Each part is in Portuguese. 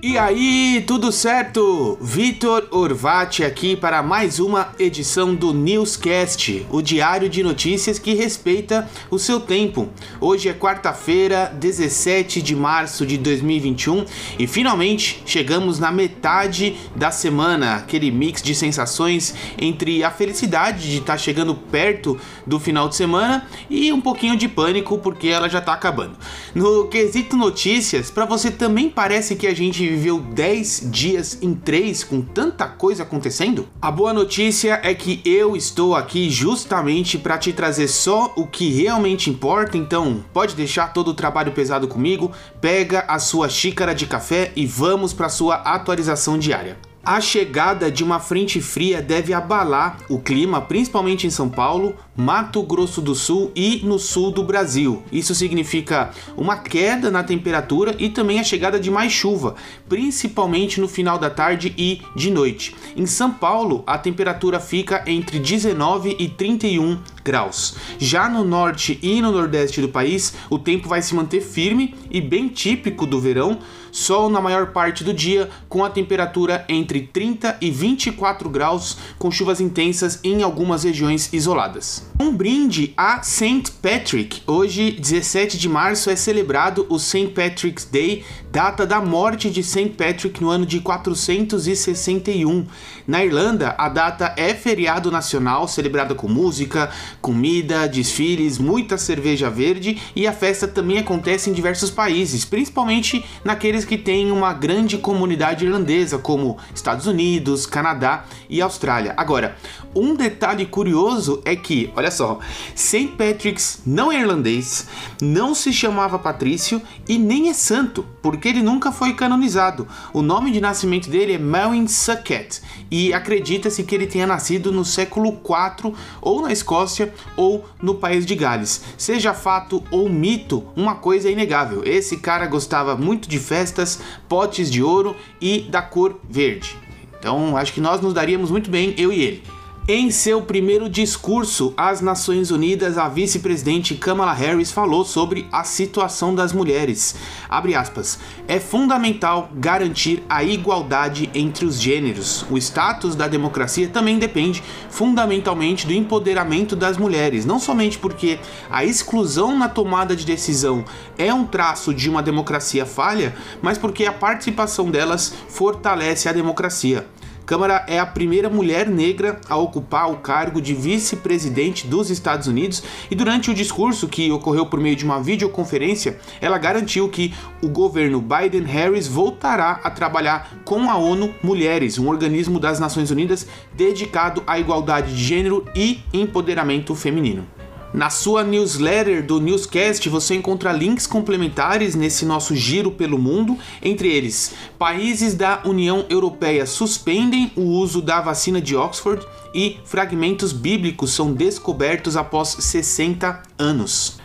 E aí, tudo certo? Vitor Orvati aqui para mais uma edição do Newscast, o diário de notícias que respeita o seu tempo. Hoje é quarta-feira, 17 de março de 2021 e finalmente chegamos na metade da semana, aquele mix de sensações entre a felicidade de estar tá chegando perto do final de semana e um pouquinho de pânico porque ela já está acabando. No quesito notícias, para você também parece que a gente viveu 10 dias em 3 com tanta coisa acontecendo? A boa notícia é que eu estou aqui justamente para te trazer só o que realmente importa, então pode deixar todo o trabalho pesado comigo, pega a sua xícara de café e vamos para sua atualização diária. A chegada de uma frente fria deve abalar o clima, principalmente em São Paulo, Mato Grosso do Sul e no sul do Brasil. Isso significa uma queda na temperatura e também a chegada de mais chuva, principalmente no final da tarde e de noite. Em São Paulo, a temperatura fica entre 19 e 31 graus. Já no norte e no nordeste do país, o tempo vai se manter firme e bem típico do verão, sol na maior parte do dia, com a temperatura entre 30 e 24 graus, com chuvas intensas em algumas regiões isoladas. Um brinde a St. Patrick. Hoje, 17 de março, é celebrado o St. Patrick's Day, data da morte de St. Patrick no ano de 461. Na Irlanda, a data é feriado nacional, celebrada com música, comida, desfiles, muita cerveja verde e a festa também acontece em diversos países, principalmente naqueles que têm uma grande comunidade irlandesa, como Estados Unidos, Canadá e Austrália. Agora, um detalhe curioso é que, olha só, St. Patrick's não é irlandês, não se chamava Patrício e nem é santo, porque ele nunca foi canonizado. O nome de nascimento dele é Melwyn Suckett e acredita-se que ele tenha nascido no século IV ou na Escócia ou no país de Gales. Seja fato ou mito, uma coisa é inegável: esse cara gostava muito de festas, potes de ouro e da cor verde. Então acho que nós nos daríamos muito bem, eu e ele. Em seu primeiro discurso às Nações Unidas, a vice-presidente Kamala Harris falou sobre a situação das mulheres. Aspas, é fundamental garantir a igualdade entre os gêneros. O status da democracia também depende fundamentalmente do empoderamento das mulheres, não somente porque a exclusão na tomada de decisão é um traço de uma democracia falha, mas porque a participação delas fortalece a democracia. Câmara é a primeira mulher negra a ocupar o cargo de vice-presidente dos Estados Unidos e durante o discurso que ocorreu por meio de uma videoconferência, ela garantiu que o governo Biden-Harris voltará a trabalhar com a ONU Mulheres, um organismo das Nações Unidas dedicado à igualdade de gênero e empoderamento feminino. Na sua newsletter do Newscast você encontra links complementares nesse nosso giro pelo mundo, entre eles: países da União Europeia suspendem o uso da vacina de Oxford e fragmentos bíblicos são descobertos após 60 anos.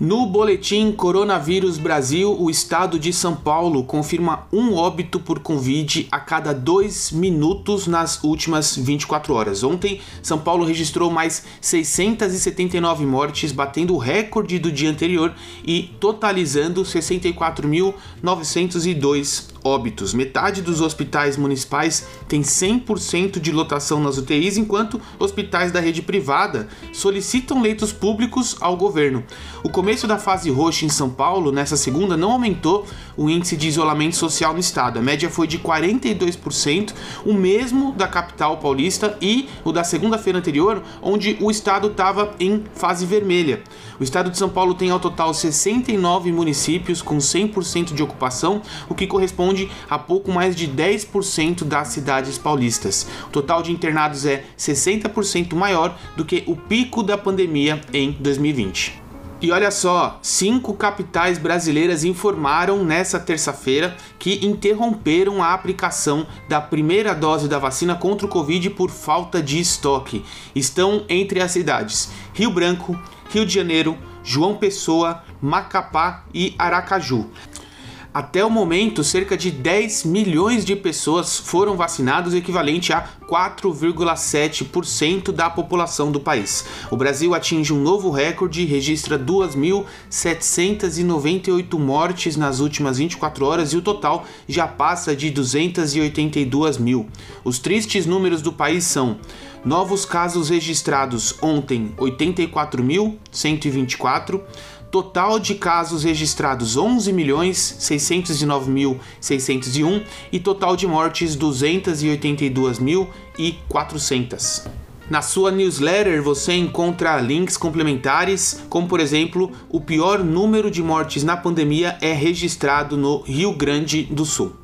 No boletim Coronavírus Brasil, o estado de São Paulo confirma um óbito por Covid a cada dois minutos nas últimas 24 horas. Ontem, São Paulo registrou mais 679 mortes, batendo o recorde do dia anterior e totalizando 64.902 óbitos. Metade dos hospitais municipais tem 100% de lotação nas UTIs, enquanto hospitais da rede privada solicitam leitos públicos ao governo. O começo da fase roxa em São Paulo, nessa segunda, não aumentou o índice de isolamento social no estado. A média foi de 42%, o mesmo da capital paulista e o da segunda-feira anterior, onde o estado estava em fase vermelha. O estado de São Paulo tem ao total 69 municípios com 100% de ocupação, o que corresponde a pouco mais de 10% das cidades paulistas. O total de internados é 60% maior do que o pico da pandemia em 2020. E olha só, cinco capitais brasileiras informaram nessa terça-feira que interromperam a aplicação da primeira dose da vacina contra o Covid por falta de estoque. Estão entre as cidades Rio Branco, Rio de Janeiro, João Pessoa, Macapá e Aracaju. Até o momento, cerca de 10 milhões de pessoas foram vacinadas, equivalente a 4,7% da população do país. O Brasil atinge um novo recorde e registra 2.798 mortes nas últimas 24 horas e o total já passa de 282 mil. Os tristes números do país são novos casos registrados ontem 84.124 Total de casos registrados 11 milhões 609 mil 601 e total de mortes 282 mil e 400. Na sua newsletter você encontra links complementares, como por exemplo, o pior número de mortes na pandemia é registrado no Rio Grande do Sul.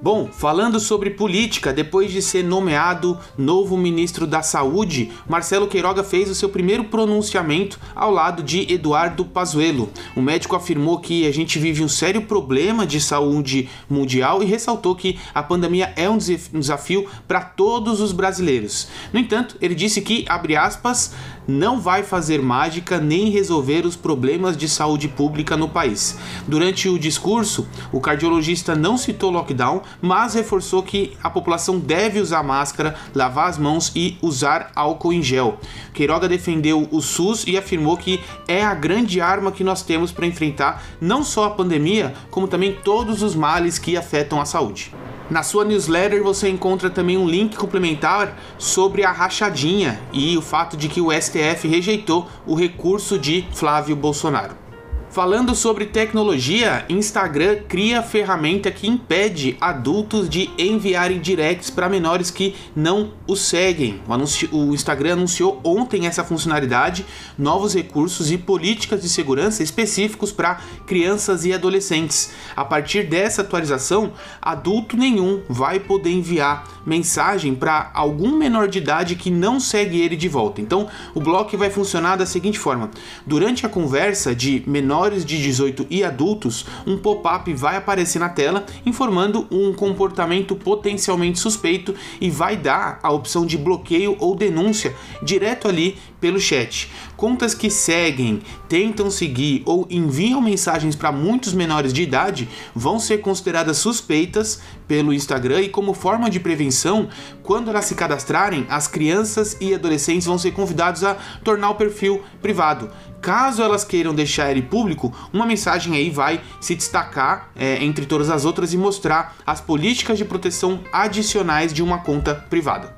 Bom, falando sobre política, depois de ser nomeado novo ministro da Saúde, Marcelo Queiroga fez o seu primeiro pronunciamento ao lado de Eduardo Pazuello. O médico afirmou que a gente vive um sério problema de saúde mundial e ressaltou que a pandemia é um desafio para todos os brasileiros. No entanto, ele disse que, abre aspas, não vai fazer mágica nem resolver os problemas de saúde pública no país. Durante o discurso, o cardiologista não citou lockdown, mas reforçou que a população deve usar máscara, lavar as mãos e usar álcool em gel. Queiroga defendeu o SUS e afirmou que é a grande arma que nós temos para enfrentar não só a pandemia, como também todos os males que afetam a saúde. Na sua newsletter você encontra também um link complementar sobre a rachadinha e o fato de que o STF rejeitou o recurso de Flávio Bolsonaro. Falando sobre tecnologia, Instagram cria ferramenta que impede adultos de enviarem directs para menores que não o seguem. O, anuncio, o, Instagram anunciou ontem essa funcionalidade, novos recursos e políticas de segurança específicos para crianças e adolescentes. A partir dessa atualização, adulto nenhum vai poder enviar mensagem para algum menor de idade que não segue ele de volta. Então, o bloco vai funcionar da seguinte forma: durante a conversa de menor menores de 18 e adultos, um pop-up vai aparecer na tela informando um comportamento potencialmente suspeito e vai dar a opção de bloqueio ou denúncia direto ali pelo chat. Contas que seguem, tentam seguir ou enviam mensagens para muitos menores de idade vão ser consideradas suspeitas pelo Instagram e como forma de prevenção, quando elas se cadastrarem, as crianças e adolescentes vão ser convidados a tornar o perfil privado. Caso elas queiram deixar ele público, uma mensagem aí vai se destacar é, entre todas as outras e mostrar as políticas de proteção adicionais de uma conta privada.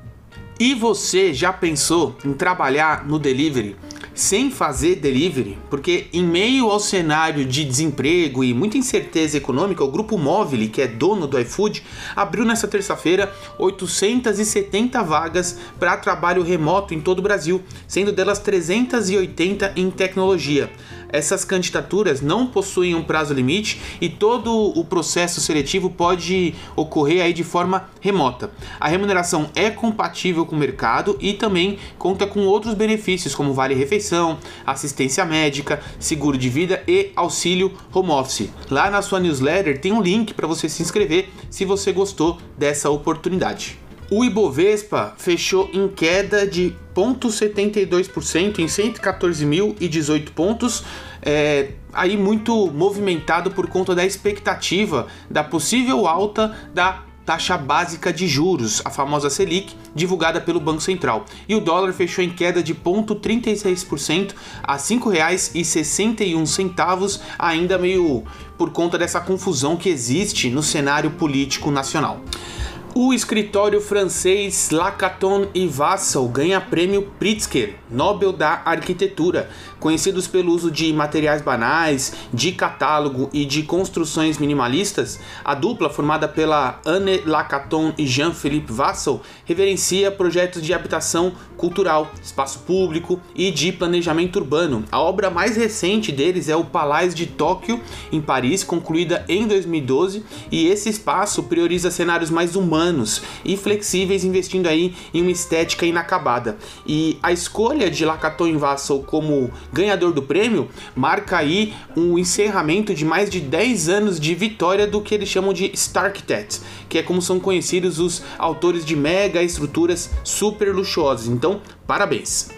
E você já pensou em trabalhar no delivery? sem fazer delivery, porque em meio ao cenário de desemprego e muita incerteza econômica, o grupo Móvel, que é dono do iFood, abriu nesta terça-feira 870 vagas para trabalho remoto em todo o Brasil, sendo delas 380 em tecnologia essas candidaturas não possuem um prazo limite e todo o processo seletivo pode ocorrer aí de forma remota. A remuneração é compatível com o mercado e também conta com outros benefícios como vale refeição, assistência médica, seguro de vida e auxílio home office. Lá na sua newsletter tem um link para você se inscrever se você gostou dessa oportunidade. O Ibovespa fechou em queda de 0,72% em 114.018 pontos, é, aí muito movimentado por conta da expectativa da possível alta da taxa básica de juros, a famosa Selic, divulgada pelo Banco Central. E o dólar fechou em queda de 0,36% a R$ 5,61, ainda meio por conta dessa confusão que existe no cenário político nacional. O escritório francês Lacaton e Vassal ganha prêmio Pritzker, Nobel da Arquitetura, conhecidos pelo uso de materiais banais, de catálogo e de construções minimalistas. A dupla, formada pela Anne Lacaton e Jean-Philippe Vassal, reverencia projetos de habitação cultural, espaço público e de planejamento urbano. A obra mais recente deles é o Palais de Tóquio, em Paris, concluída em 2012, e esse espaço prioriza cenários mais humanos e flexíveis, investindo aí em uma estética inacabada. E a escolha de Lacaton Vassal como ganhador do prêmio marca aí um encerramento de mais de 10 anos de vitória do que eles chamam de Starktet, que é como são conhecidos os autores de mega estruturas super luxuosas. Então, parabéns!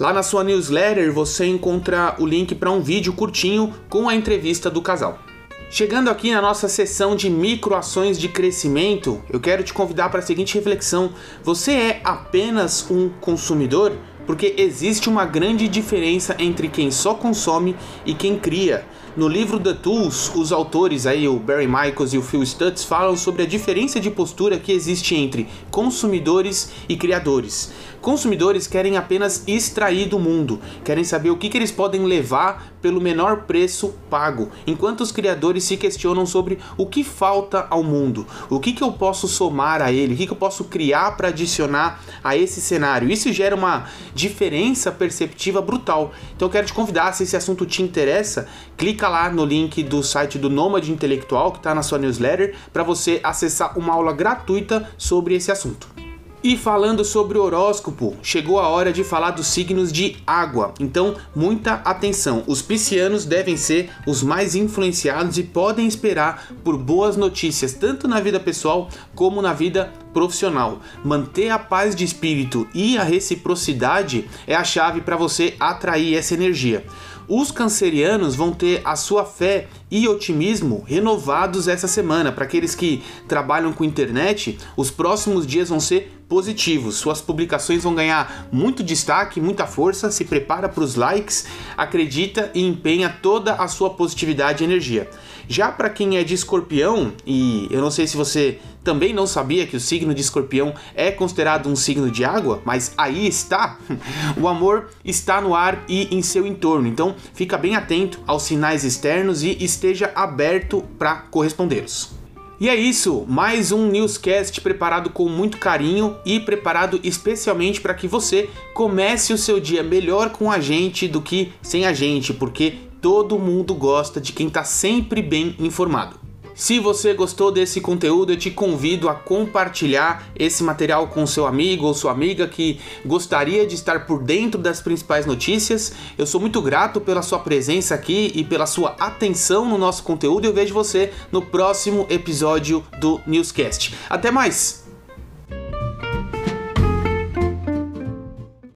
Lá na sua newsletter você encontra o link para um vídeo curtinho com a entrevista do casal. Chegando aqui na nossa sessão de microações de crescimento, eu quero te convidar para a seguinte reflexão: você é apenas um consumidor? Porque existe uma grande diferença entre quem só consome e quem cria. No livro The Tools, os autores aí, o Barry Michaels e o Phil Stutz, falam sobre a diferença de postura que existe entre consumidores e criadores. Consumidores querem apenas extrair do mundo, querem saber o que, que eles podem levar pelo menor preço pago, enquanto os criadores se questionam sobre o que falta ao mundo, o que, que eu posso somar a ele, o que, que eu posso criar para adicionar a esse cenário. Isso gera uma diferença perceptiva brutal. Então eu quero te convidar, se esse assunto te interessa, clica lá no link do site do Nômade Intelectual, que está na sua newsletter, para você acessar uma aula gratuita sobre esse assunto. E falando sobre o horóscopo, chegou a hora de falar dos signos de água. Então, muita atenção. Os piscianos devem ser os mais influenciados e podem esperar por boas notícias, tanto na vida pessoal como na vida profissional. Manter a paz de espírito e a reciprocidade é a chave para você atrair essa energia. Os cancerianos vão ter a sua fé e otimismo renovados essa semana. Para aqueles que trabalham com internet, os próximos dias vão ser positivos. Suas publicações vão ganhar muito destaque, muita força. Se prepara para os likes, acredita e empenha toda a sua positividade e energia. Já para quem é de escorpião, e eu não sei se você também não sabia que o signo de escorpião é considerado um signo de água, mas aí está. O amor está no ar e em seu entorno. Então, fica bem atento aos sinais externos e esteja aberto para correspondê-los. E é isso, mais um newscast preparado com muito carinho e preparado especialmente para que você comece o seu dia melhor com a gente do que sem a gente, porque todo mundo gosta de quem está sempre bem informado. Se você gostou desse conteúdo, eu te convido a compartilhar esse material com seu amigo ou sua amiga que gostaria de estar por dentro das principais notícias. Eu sou muito grato pela sua presença aqui e pela sua atenção no nosso conteúdo. Eu vejo você no próximo episódio do Newscast. Até mais!